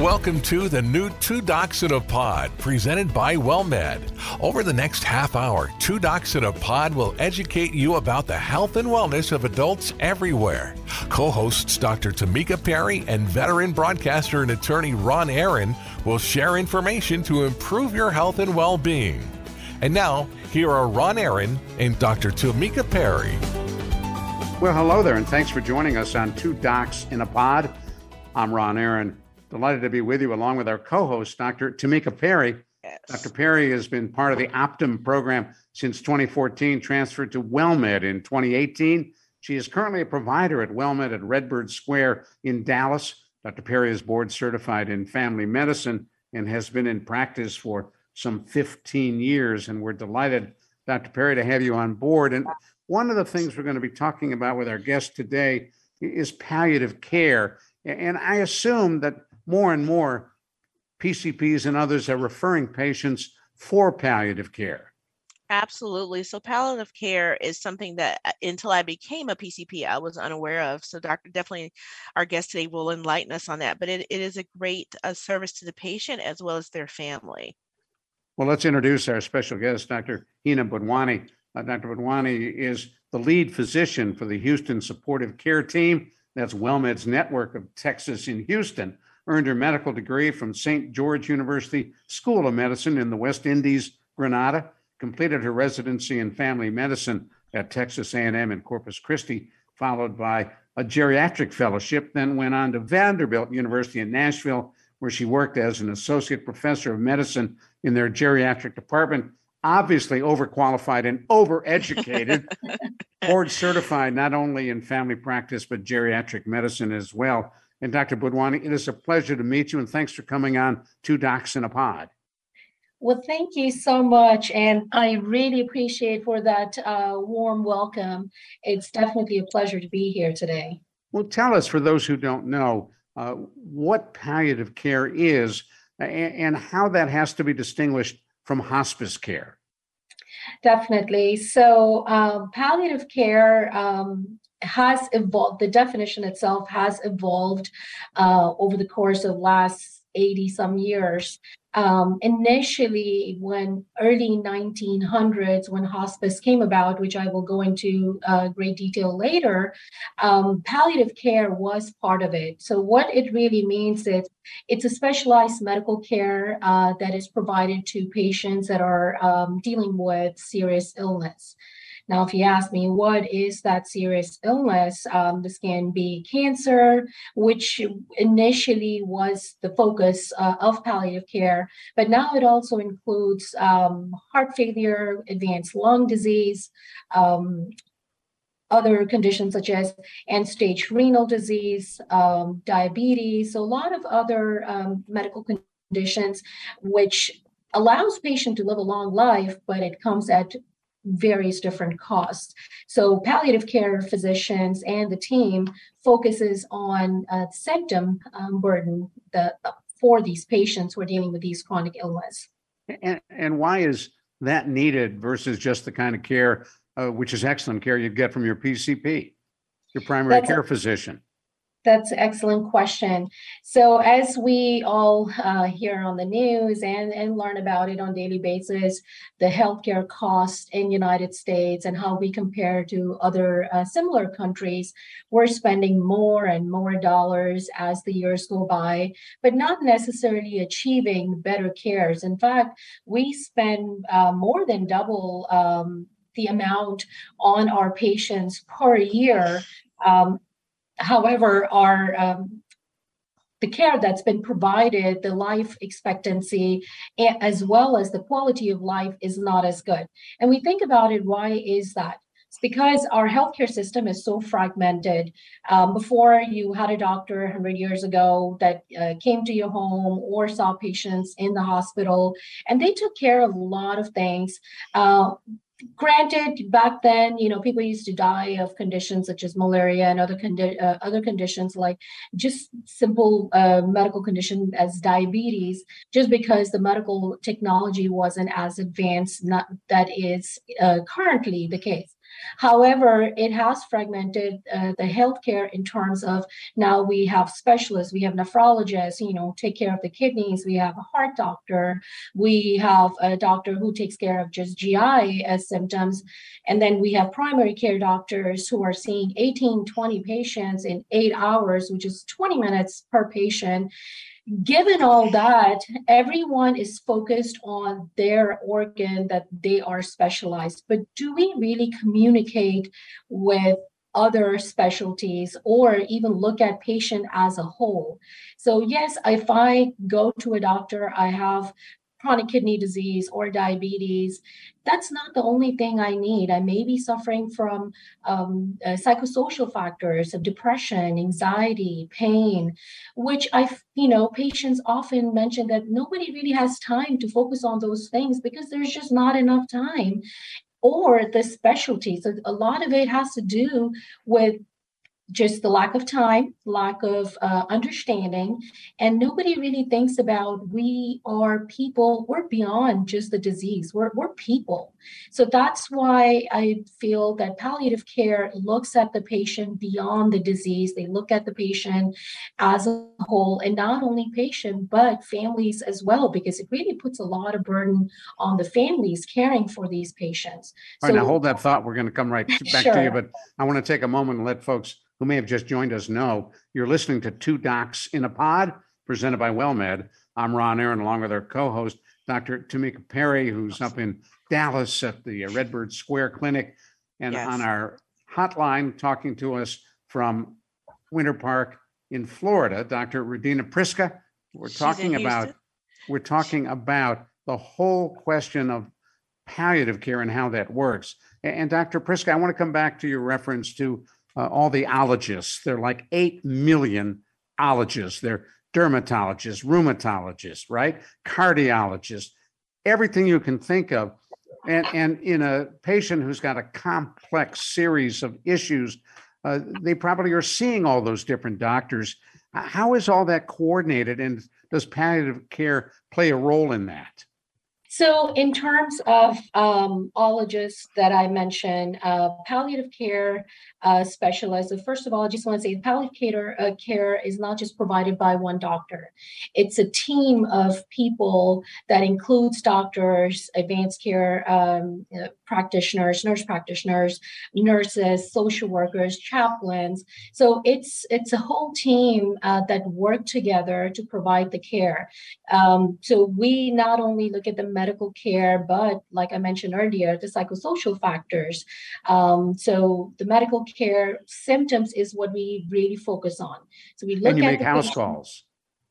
Welcome to the new Two Docs in a Pod, presented by WellMed. Over the next half hour, Two Docs in a Pod will educate you about the health and wellness of adults everywhere. Co hosts Dr. Tamika Perry and veteran broadcaster and attorney Ron Aaron will share information to improve your health and well being. And now, here are Ron Aaron and Dr. Tamika Perry. Well, hello there, and thanks for joining us on Two Docs in a Pod. I'm Ron Aaron. Delighted to be with you along with our co host, Dr. Tamika Perry. Yes. Dr. Perry has been part of the Optum program since 2014, transferred to WellMed in 2018. She is currently a provider at WellMed at Redbird Square in Dallas. Dr. Perry is board certified in family medicine and has been in practice for some 15 years. And we're delighted, Dr. Perry, to have you on board. And one of the things we're going to be talking about with our guest today is palliative care. And I assume that more and more PCPs and others are referring patients for palliative care. Absolutely. So palliative care is something that uh, until I became a PCP, I was unaware of. So Dr. Definitely our guest today will enlighten us on that. But it, it is a great uh, service to the patient as well as their family. Well, let's introduce our special guest, Dr. Hina Budwani. Uh, Dr. Budwani is the lead physician for the Houston Supportive Care Team. That's WellMed's network of Texas in Houston earned her medical degree from St. George University School of Medicine in the West Indies, Grenada, completed her residency in family medicine at Texas A&M in Corpus Christi, followed by a geriatric fellowship, then went on to Vanderbilt University in Nashville, where she worked as an associate professor of medicine in their geriatric department, obviously overqualified and overeducated, board certified not only in family practice, but geriatric medicine as well. And Dr. Budwani, it is a pleasure to meet you, and thanks for coming on Two Docs in a Pod. Well, thank you so much, and I really appreciate for that uh, warm welcome. It's definitely a pleasure to be here today. Well, tell us, for those who don't know, uh, what palliative care is and, and how that has to be distinguished from hospice care. Definitely. So, um, palliative care um, has evolved. The definition itself has evolved uh, over the course of last 80 some years. Um, initially, when early 1900s, when hospice came about, which I will go into uh, great detail later, um, palliative care was part of it. So, what it really means is it's a specialized medical care uh, that is provided to patients that are um, dealing with serious illness. Now, if you ask me what is that serious illness, um, this can be cancer, which initially was the focus uh, of palliative care, but now it also includes um, heart failure, advanced lung disease, um, other conditions such as end stage renal disease, um, diabetes, so a lot of other um, medical conditions, which allows patient to live a long life, but it comes at various different costs. So palliative care physicians and the team focuses on uh, symptom um, burden the, uh, for these patients who are dealing with these chronic illness. And, and why is that needed versus just the kind of care, uh, which is excellent care you'd get from your PCP, your primary That's care a- physician? That's an excellent question. So, as we all uh, hear on the news and, and learn about it on daily basis, the healthcare cost in United States and how we compare to other uh, similar countries, we're spending more and more dollars as the years go by, but not necessarily achieving better cares. In fact, we spend uh, more than double um, the amount on our patients per year. Um, however, our um, the care that's been provided, the life expectancy, as well as the quality of life is not as good. And we think about it, why is that? It's because our healthcare system is so fragmented. Um, before you had a doctor 100 years ago that uh, came to your home or saw patients in the hospital, and they took care of a lot of things. Uh, granted back then you know people used to die of conditions such as malaria and other condi- uh, other conditions like just simple uh, medical condition as diabetes just because the medical technology wasn't as advanced not that is uh, currently the case However, it has fragmented uh, the healthcare in terms of now we have specialists, we have nephrologists, you know, take care of the kidneys, we have a heart doctor, we have a doctor who takes care of just GI as symptoms, and then we have primary care doctors who are seeing 18, 20 patients in eight hours, which is 20 minutes per patient given all that, everyone is focused on their organ that they are specialized. But do we really communicate with other specialties or even look at patient as a whole? So yes, if I go to a doctor, I have chronic kidney disease or diabetes, that's not the only thing I need. I may be suffering from um, uh, psychosocial factors of depression, anxiety, pain, which I, you know, patients often mention that nobody really has time to focus on those things because there's just not enough time or the specialties. So a lot of it has to do with just the lack of time, lack of uh, understanding, and nobody really thinks about we are people. We're beyond just the disease. We're we're people. So that's why I feel that palliative care looks at the patient beyond the disease. They look at the patient as a whole, and not only patient but families as well, because it really puts a lot of burden on the families caring for these patients. All right, so, now hold that thought. We're going to come right back sure. to you, but I want to take a moment and let folks who may have just joined us know you're listening to Two Docs in a Pod, presented by WellMed. I'm Ron Aaron, along with our co-host, Dr. Tamika Perry, who's up in Dallas at the Redbird Square Clinic, and yes. on our hotline, talking to us from Winter Park in Florida, Dr. Radina Priska. We're She's talking about we're talking about the whole question of palliative care and how that works. And, and Dr. Priska, I want to come back to your reference to uh, all the ologists. There are like 8 million ologists. They're dermatologists, rheumatologist, right? Cardiologist, everything you can think of. And, and in a patient who's got a complex series of issues, uh, they probably are seeing all those different doctors. How is all that coordinated? And does palliative care play a role in that? So, in terms of um, ologists that I mentioned, uh, palliative care uh, specialists, first of all, I just want to say palliative care, uh, care is not just provided by one doctor. It's a team of people that includes doctors, advanced care um, uh, practitioners, nurse practitioners, nurses, social workers, chaplains. So it's it's a whole team uh, that work together to provide the care. Um, so we not only look at the medical care, but like I mentioned earlier, the psychosocial factors. Um, so the medical care symptoms is what we really focus on. So we look and you at make house patient. calls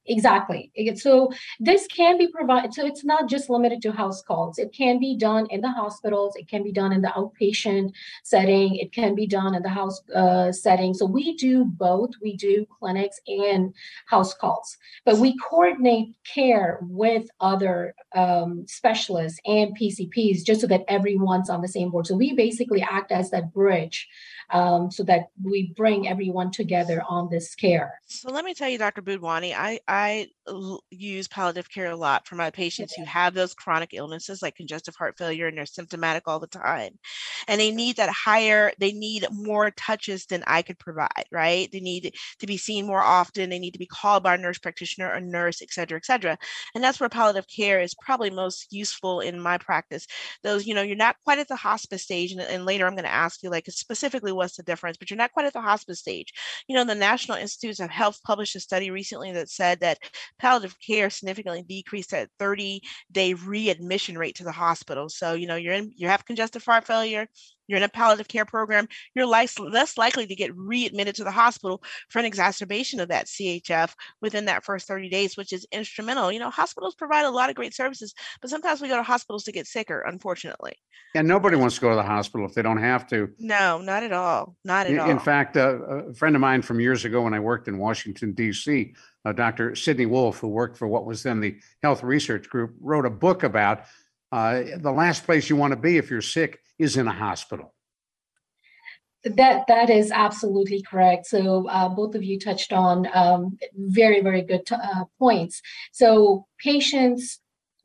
Exactly. So this can be provided. So it's not just limited to house calls. It can be done in the hospitals. It can be done in the outpatient setting. It can be done in the house uh, setting. So we do both. We do clinics and house calls, but we coordinate care with other um, specialists and PCPs just so that everyone's on the same board. So we basically act as that bridge um, so that we bring everyone together on this care. So let me tell you, Dr. Budwani, I, I use palliative care a lot for my patients who have those chronic illnesses like congestive heart failure and they're symptomatic all the time. And they need that higher, they need more touches than I could provide, right? They need to be seen more often. They need to be called by a nurse practitioner, a nurse, et cetera, et cetera. And that's where palliative care is probably most useful in my practice. Those, you know, you're not quite at the hospice stage. And, and later I'm going to ask you like specifically what's the difference, but you're not quite at the hospice stage. You know, the National Institutes of Health published a study recently that said that palliative care significantly decreased that 30 day readmission rate to the hospital. So, you know, you're in, you have congestive heart failure, you're in a palliative care program, you're less, less likely to get readmitted to the hospital for an exacerbation of that CHF within that first 30 days, which is instrumental. You know, hospitals provide a lot of great services, but sometimes we go to hospitals to get sicker, unfortunately. And nobody wants to go to the hospital if they don't have to. No, not at all. Not at in, all. In fact, uh, a friend of mine from years ago when I worked in Washington, D.C., uh, Dr. Sidney Wolfe, who worked for what was then the Health Research Group, wrote a book about uh, the last place you want to be if you're sick is in a hospital. That that is absolutely correct. So uh, both of you touched on um, very very good t- uh, points. So patients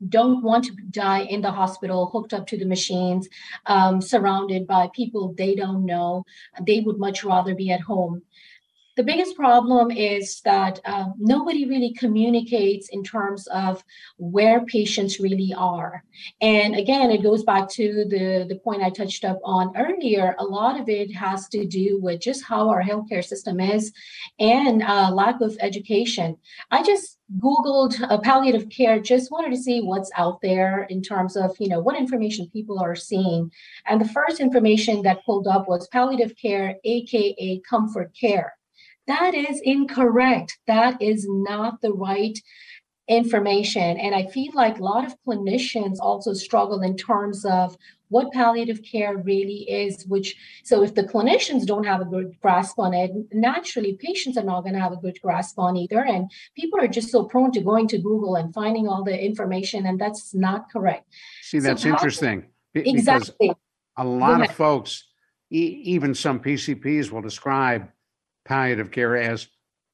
don't want to die in the hospital, hooked up to the machines, um, surrounded by people they don't know. They would much rather be at home the biggest problem is that uh, nobody really communicates in terms of where patients really are. And again, it goes back to the, the point I touched up on earlier. A lot of it has to do with just how our healthcare system is and uh, lack of education. I just Googled uh, palliative care, just wanted to see what's out there in terms of, you know, what information people are seeing. And the first information that pulled up was palliative care, AKA comfort care. That is incorrect. That is not the right information. And I feel like a lot of clinicians also struggle in terms of what palliative care really is, which, so if the clinicians don't have a good grasp on it, naturally patients are not going to have a good grasp on either. And people are just so prone to going to Google and finding all the information, and that's not correct. See, that's so interesting. Exactly. A lot of folks, e- even some PCPs will describe palliative care as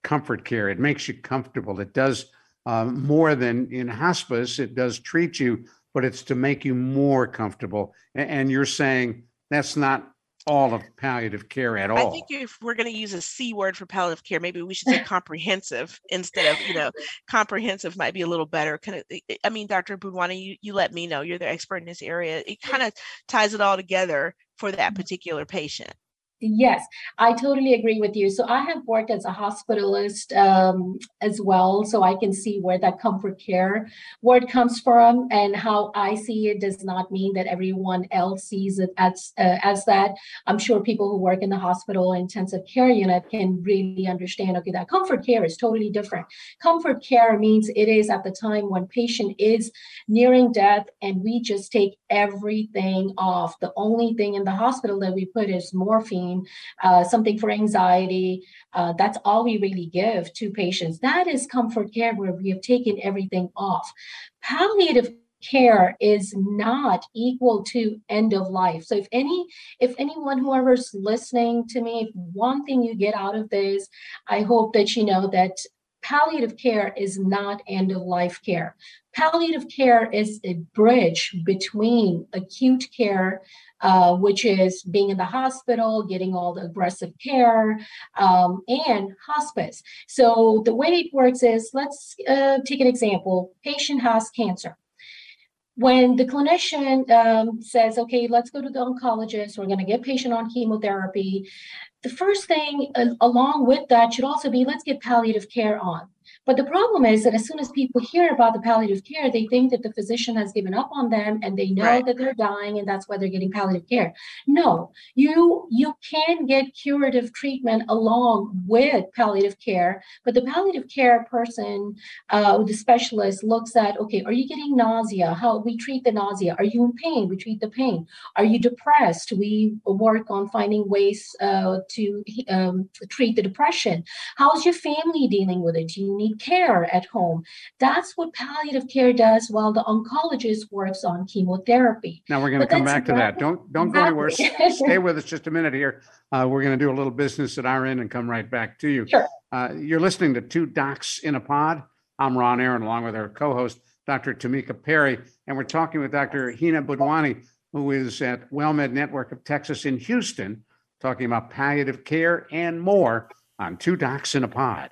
comfort care. It makes you comfortable. It does um, more than in hospice. It does treat you, but it's to make you more comfortable. And, and you're saying that's not all of palliative care at all. I think if we're going to use a C word for palliative care, maybe we should say comprehensive instead of, you know, comprehensive might be a little better. Kind of, I mean, Dr. Budwani, you, you let me know you're the expert in this area. It kind of ties it all together for that mm-hmm. particular patient. Yes, I totally agree with you. So I have worked as a hospitalist um, as well, so I can see where that comfort care word comes from, and how I see it does not mean that everyone else sees it as uh, as that. I'm sure people who work in the hospital intensive care unit can really understand. Okay, that comfort care is totally different. Comfort care means it is at the time when patient is nearing death, and we just take everything off. The only thing in the hospital that we put is morphine uh, something for anxiety. Uh, that's all we really give to patients. That is comfort care where we have taken everything off. Palliative care is not equal to end of life so if any if anyone whoever's listening to me one thing you get out of this i hope that you know that palliative care is not end of life care palliative care is a bridge between acute care uh, which is being in the hospital, getting all the aggressive care, um, and hospice. So the way it works is let's uh, take an example patient has cancer. When the clinician um, says, okay, let's go to the oncologist, we're going to get patient on chemotherapy, the first thing uh, along with that should also be let's get palliative care on. But the problem is that as soon as people hear about the palliative care, they think that the physician has given up on them and they know right. that they're dying and that's why they're getting palliative care. No, you you can get curative treatment along with palliative care, but the palliative care person, uh, the specialist looks at okay, are you getting nausea? How we treat the nausea? Are you in pain? We treat the pain. Are you depressed? We work on finding ways uh, to um, treat the depression. How's your family dealing with it? Do you need need care at home. That's what palliative care does while the oncologist works on chemotherapy. Now we're going to come back to that. Don't don't go anywhere. Stay with us just a minute here. Uh, we're going to do a little business at our end and come right back to you. Sure. Uh, you're listening to Two Docs in a Pod. I'm Ron Aaron, along with our co-host Dr. Tamika Perry, and we're talking with Dr. Hina Budwani, who is at WellMed Network of Texas in Houston, talking about palliative care and more on Two Docs in a Pod.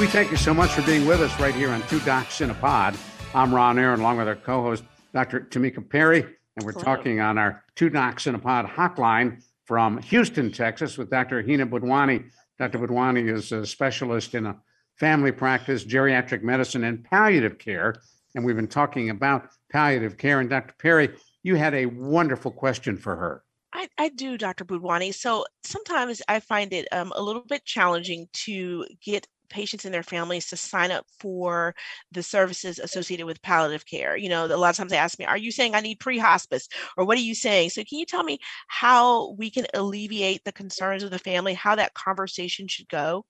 We thank you so much for being with us right here on Two Docs in a Pod. I'm Ron Aaron, along with our co-host, Dr. Tamika Perry, and we're Hello. talking on our Two Docs in a Pod hotline from Houston, Texas, with Dr. Hina Budwani. Dr. Budwani is a specialist in a family practice, geriatric medicine, and palliative care and we've been talking about palliative care. And Dr. Perry, you had a wonderful question for her. I, I do, Dr. Budwani. So sometimes I find it um, a little bit challenging to get patients and their families to sign up for the services associated with palliative care. You know, a lot of times they ask me, Are you saying I need pre hospice? Or what are you saying? So, can you tell me how we can alleviate the concerns of the family, how that conversation should go?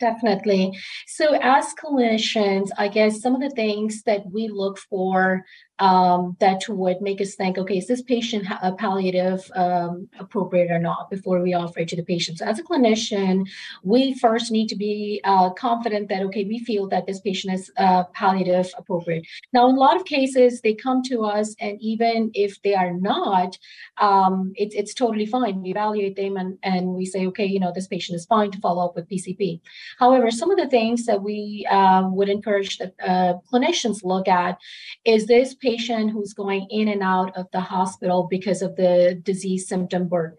Definitely. So, as clinicians, I guess some of the things that we look for um, that would make us think, okay, is this patient a palliative um, appropriate or not before we offer it to the patient? So as a clinician, we first need to be uh, confident that, okay, we feel that this patient is uh, palliative appropriate. Now, in a lot of cases, they come to us, and even if they are not, um, it, it's totally fine. We evaluate them and, and we say, okay, you know, this patient is fine to follow up with PCP. However, some of the things that we uh, would encourage that uh, clinicians look at is this patient patient who's going in and out of the hospital because of the disease symptom burden?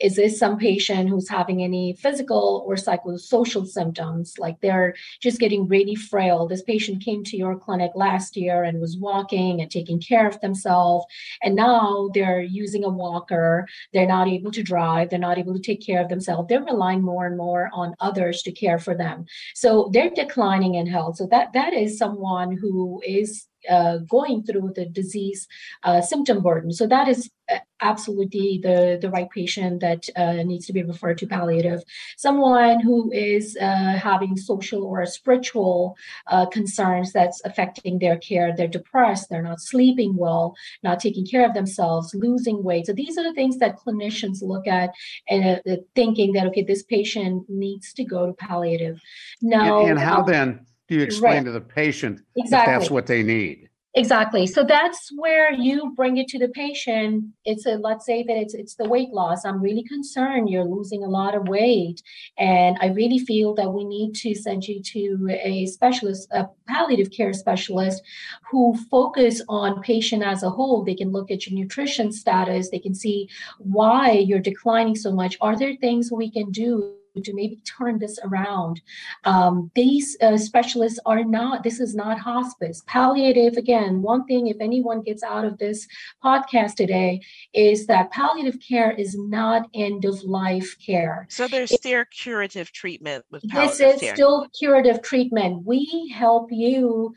Is this some patient who's having any physical or psychosocial symptoms, like they're just getting really frail? This patient came to your clinic last year and was walking and taking care of themselves, and now they're using a walker. They're not able to drive. They're not able to take care of themselves. They're relying more and more on others to care for them. So they're declining in health. So that that is someone who is uh, going through the disease uh, symptom burden. So that is uh, absolutely the, the right patient that uh, needs to be referred to palliative. Someone who is uh, having social or spiritual uh, concerns that's affecting their care. They're depressed, they're not sleeping well, not taking care of themselves, losing weight. So these are the things that clinicians look at and thinking that, okay, this patient needs to go to palliative. Now, and, and how then? Do you explain right. to the patient exactly. that's what they need? Exactly. So that's where you bring it to the patient. It's a let's say that it's it's the weight loss. I'm really concerned you're losing a lot of weight. And I really feel that we need to send you to a specialist, a palliative care specialist who focus on patient as a whole. They can look at your nutrition status, they can see why you're declining so much. Are there things we can do to maybe turn this around. Um, these uh, specialists are not, this is not hospice. Palliative, again, one thing, if anyone gets out of this podcast today, is that palliative care is not end of life care. So there's it, still curative treatment with palliative This is care. still curative treatment. We help you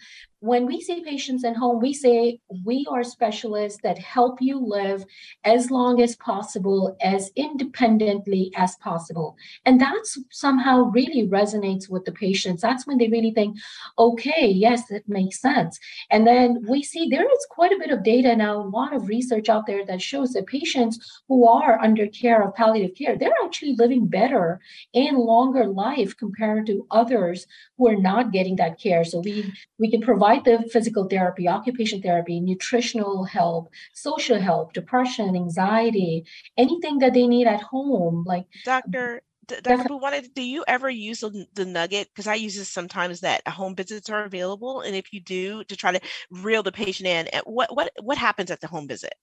when we see patients at home, we say we are specialists that help you live as long as possible, as independently as possible. And that's somehow really resonates with the patients. That's when they really think, okay, yes, that makes sense. And then we see there is quite a bit of data now, a lot of research out there that shows that patients who are under care of palliative care, they're actually living better and longer life compared to others who are not getting that care. So we we can provide provide the physical therapy, occupation therapy, nutritional help, social help, depression, anxiety, anything that they need at home. Like Dr. Dr. wanted, do you ever use the nugget? Because I use this sometimes that home visits are available, and if you do, to try to reel the patient in. Eh, what what what happens at the home visit?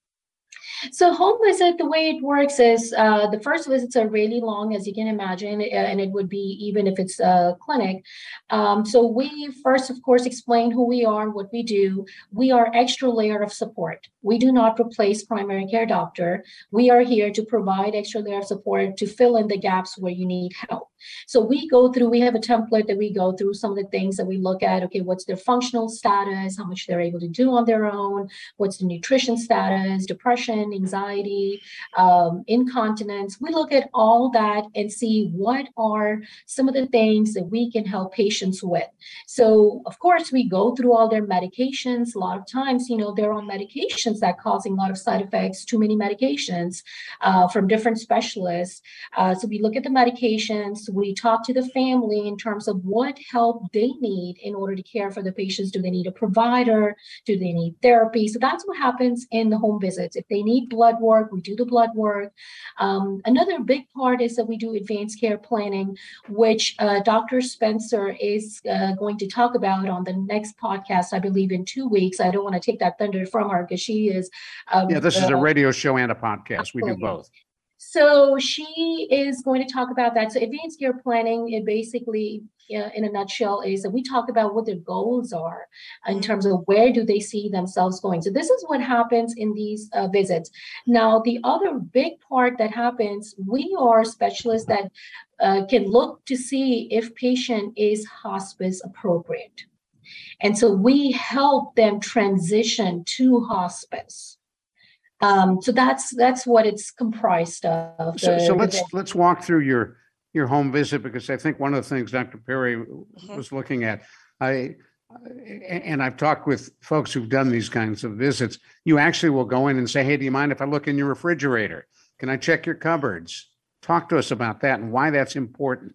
So home visit, the way it works is uh, the first visits are really long, as you can imagine, and it would be even if it's a clinic. Um, so we first, of course, explain who we are, what we do. We are extra layer of support. We do not replace primary care doctor. We are here to provide extra layer of support to fill in the gaps where you need help. So we go through, we have a template that we go through some of the things that we look at. Okay, what's their functional status? How much they're able to do on their own? What's the nutrition status? Depression, anxiety, um, incontinence. We look at all that and see what are some of the things that we can help patients with. So, of course, we go through all their medications. A lot of times, you know, they're on medications that causing a lot of side effects, too many medications uh, from different specialists. Uh, so we look at the medications we talk to the family in terms of what help they need in order to care for the patients. Do they need a provider? Do they need therapy? So that's what happens in the home visits. If they need blood work, we do the blood work. Um, another big part is that we do advanced care planning, which uh, Dr. Spencer is uh, going to talk about on the next podcast, I believe, in two weeks. I don't want to take that thunder from her because she is. Um, yeah, this is a uh, radio show and a podcast. Absolutely. We do both. So she is going to talk about that. So advanced care planning, it basically, in a nutshell, is that we talk about what their goals are in terms of where do they see themselves going. So this is what happens in these uh, visits. Now, the other big part that happens, we are specialists that uh, can look to see if patient is hospice appropriate. And so we help them transition to hospice. Um, so that's that's what it's comprised of. So, the- so the let's, visit. let's walk through your, your home visit because I think one of the things Dr. Perry was looking at, I, and I've talked with folks who've done these kinds of visits. You actually will go in and say, hey, do you mind if I look in your refrigerator? Can I check your cupboards? Talk to us about that and why that's important.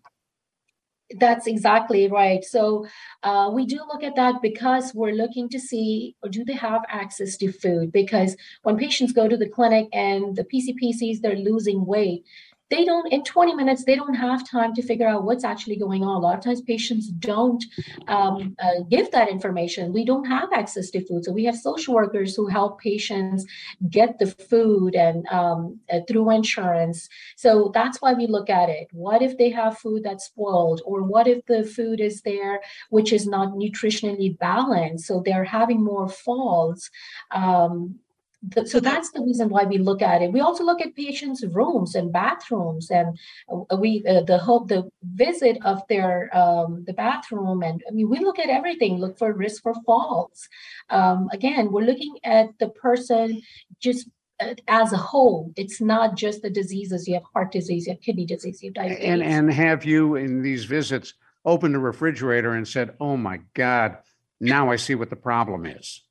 That's exactly right. So uh, we do look at that because we're looking to see do they have access to food? Because when patients go to the clinic and the PCP sees they're losing weight, they don't in 20 minutes they don't have time to figure out what's actually going on. A lot of times patients don't um, uh, give that information. We don't have access to food. So we have social workers who help patients get the food and um, uh, through insurance. So that's why we look at it. What if they have food that's spoiled? Or what if the food is there which is not nutritionally balanced? So they're having more falls um, the, so that's the reason why we look at it. We also look at patients' rooms and bathrooms, and uh, we uh, the hope the visit of their um, the bathroom, and I mean we look at everything. Look for risk for falls. Um, again, we're looking at the person just uh, as a whole. It's not just the diseases. You have heart disease, you have kidney disease, you have diabetes. And, and have you in these visits opened a refrigerator and said, oh my God, now I see what the problem is?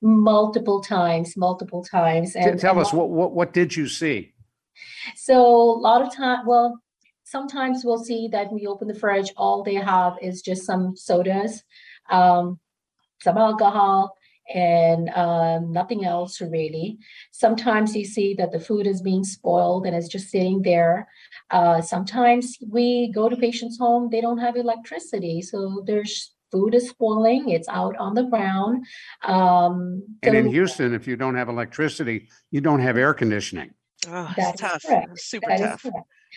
multiple times, multiple times. And, Tell and us, what, what, what did you see? So a lot of time, well, sometimes we'll see that we open the fridge, all they have is just some sodas, um, some alcohol, and um, nothing else really. Sometimes you see that the food is being spoiled and it's just sitting there. Uh, sometimes we go to patients' home, they don't have electricity, so there's food is spoiling, it's out on the ground. Um, And in Houston, if you don't have electricity, you don't have air conditioning. Oh, That it's is tough. correct. Super That is tough.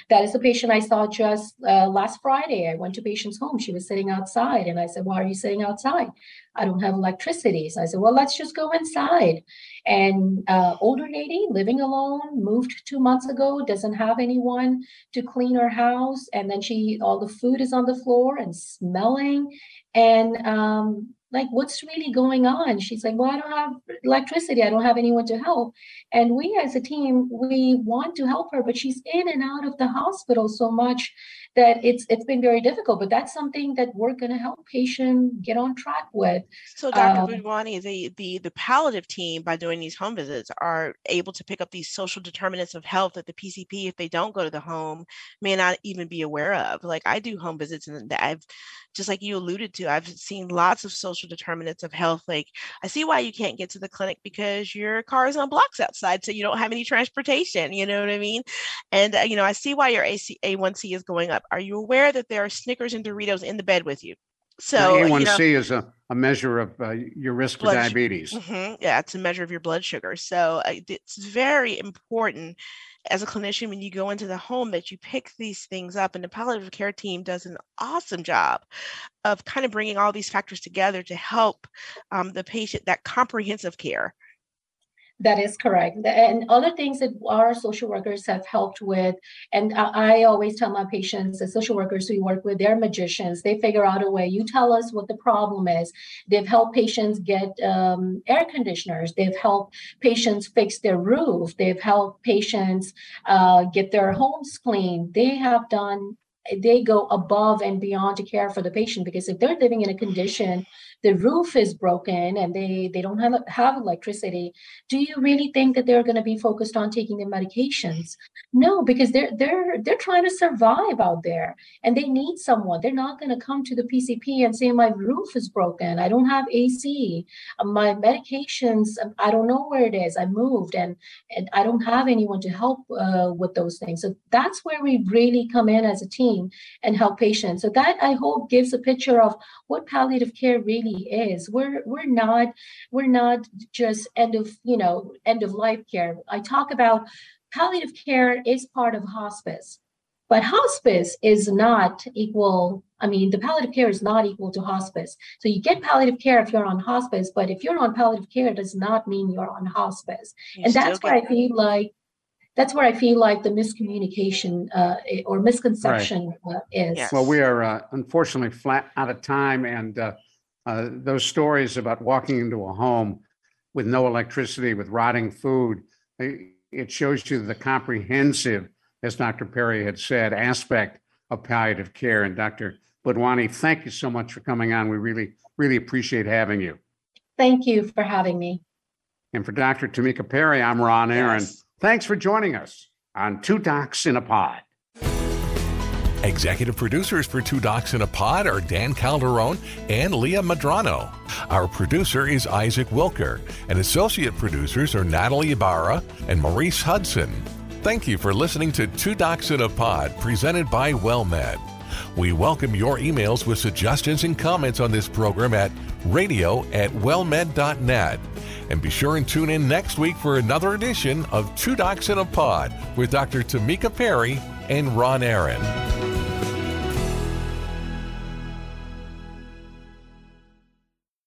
That is the patient I saw just uh, last Friday. I went to patient's home. She was sitting outside, and I said, "Why are you sitting outside?" I don't have electricity. So I said, "Well, let's just go inside." And uh, older lady living alone, moved two months ago, doesn't have anyone to clean her house, and then she all the food is on the floor and smelling, and um, like, what's really going on? She's like, "Well, I don't have electricity. I don't have anyone to help." And we as a team, we want to help her, but she's in and out of the hospital so much that it's it's been very difficult. But that's something that we're going to help patient get on track with. So, Dr. Um, Budwani, the, the the palliative team, by doing these home visits, are able to pick up these social determinants of health that the PCP, if they don't go to the home, may not even be aware of. Like I do home visits, and I've just like you alluded to, I've seen lots of social determinants of health. Like I see why you can't get to the clinic because your car is on blocks outside, so you don't have any transportation. You know what I mean? And uh, you know, I see why your AC, A1C is going up. Are you aware that there are Snickers and Doritos in the bed with you? So you know, A1C is a, a measure of uh, your risk for Blood su- diabetes. Mhm, Yeah, it's a measure of your blood sugar. So uh, it's very important as a clinician when you go into the home that you pick these things up. And the palliative care team does an awesome job of kind of bringing all these factors together to help um, the patient that comprehensive care. That is correct. And other things that our social workers have helped with, and I, always tell my patients, the social workers we work with, they're magicians. They figure out a way. You tell us what the problem is. They've helped patients get um, air conditioners. They've helped patients fix their roof. They've helped patients uh, get their homes clean. They have done. They go above and beyond to care for the patient because if they're living in a condition, the roof is broken and they they don't have have electricity do you really think that they're going to be focused on taking their medications? No because they're they're they're trying to survive out there and they need someone. They're not going to come to the pcp and say my roof is broken. I don't have ac my medications i don't know where it is. I moved and and i don't have anyone to help uh, with those things. So that's where we really come in as a team and help patients. So that i hope gives a picture of what palliative care really is we're we're not we're not just end of you know end of life care i talk about palliative care is part of hospice, but hospice is not equal. I mean, the palliative care is not equal to hospice. So you get palliative care if you're on hospice, but if you're on palliative care, does not mean you're on hospice. You and that's where get- I feel like that's where I feel like the miscommunication uh, or misconception uh, is. Yes. Well, we are uh, unfortunately flat out of time, and uh, those stories about walking into a home with no electricity, with rotting food, it shows you the comprehensive, as Dr. Perry had said, aspect of palliative care. And Dr. Budwani, thank you so much for coming on. We really, really appreciate having you. Thank you for having me. And for Dr. Tamika Perry, I'm Ron Aaron. Yes. Thanks for joining us on Two Docs in a Pod. Executive producers for Two Docs in a Pod are Dan Calderon and Leah Madrano. Our producer is Isaac Wilker, and associate producers are Natalie Ibarra and Maurice Hudson. Thank you for listening to Two Docs in a Pod, presented by WellMed. We welcome your emails with suggestions and comments on this program at radio at wellmed.net. And be sure and tune in next week for another edition of Two Docs in a Pod with Dr. Tamika Perry and Ron Aaron.